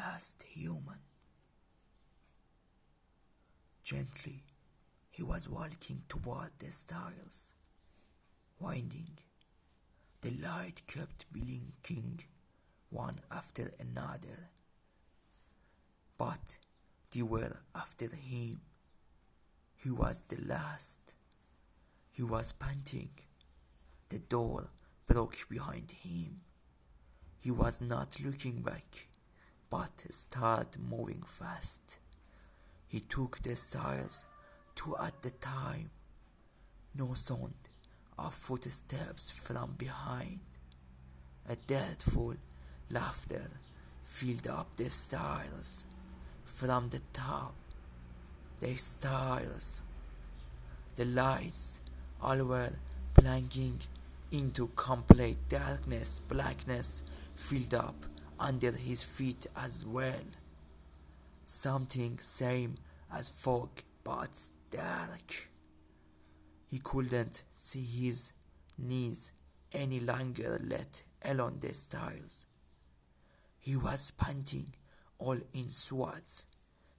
last human. Gently, he was walking toward the stars, winding. The light kept blinking one after another, but they were after him. He was the last. He was panting. The door broke behind him. He was not looking back, but started moving fast. He took the stairs two at the time. No sound of footsteps from behind. A dreadful laughter filled up the stairs from the top. The stairs, the lights, all were plunging into complete darkness. Blackness filled up under his feet as well. Something same as fog, but dark. He couldn't see his knees any longer, let alone the stairs. He was panting all in sweat,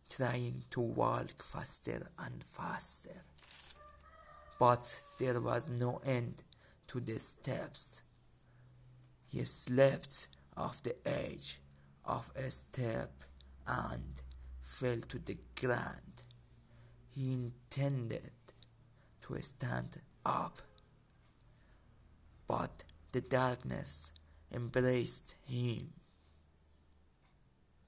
trying to walk faster and faster. But there was no end to the steps. He slipped off the edge of a step and fell to the ground. He intended to stand up, but the darkness embraced him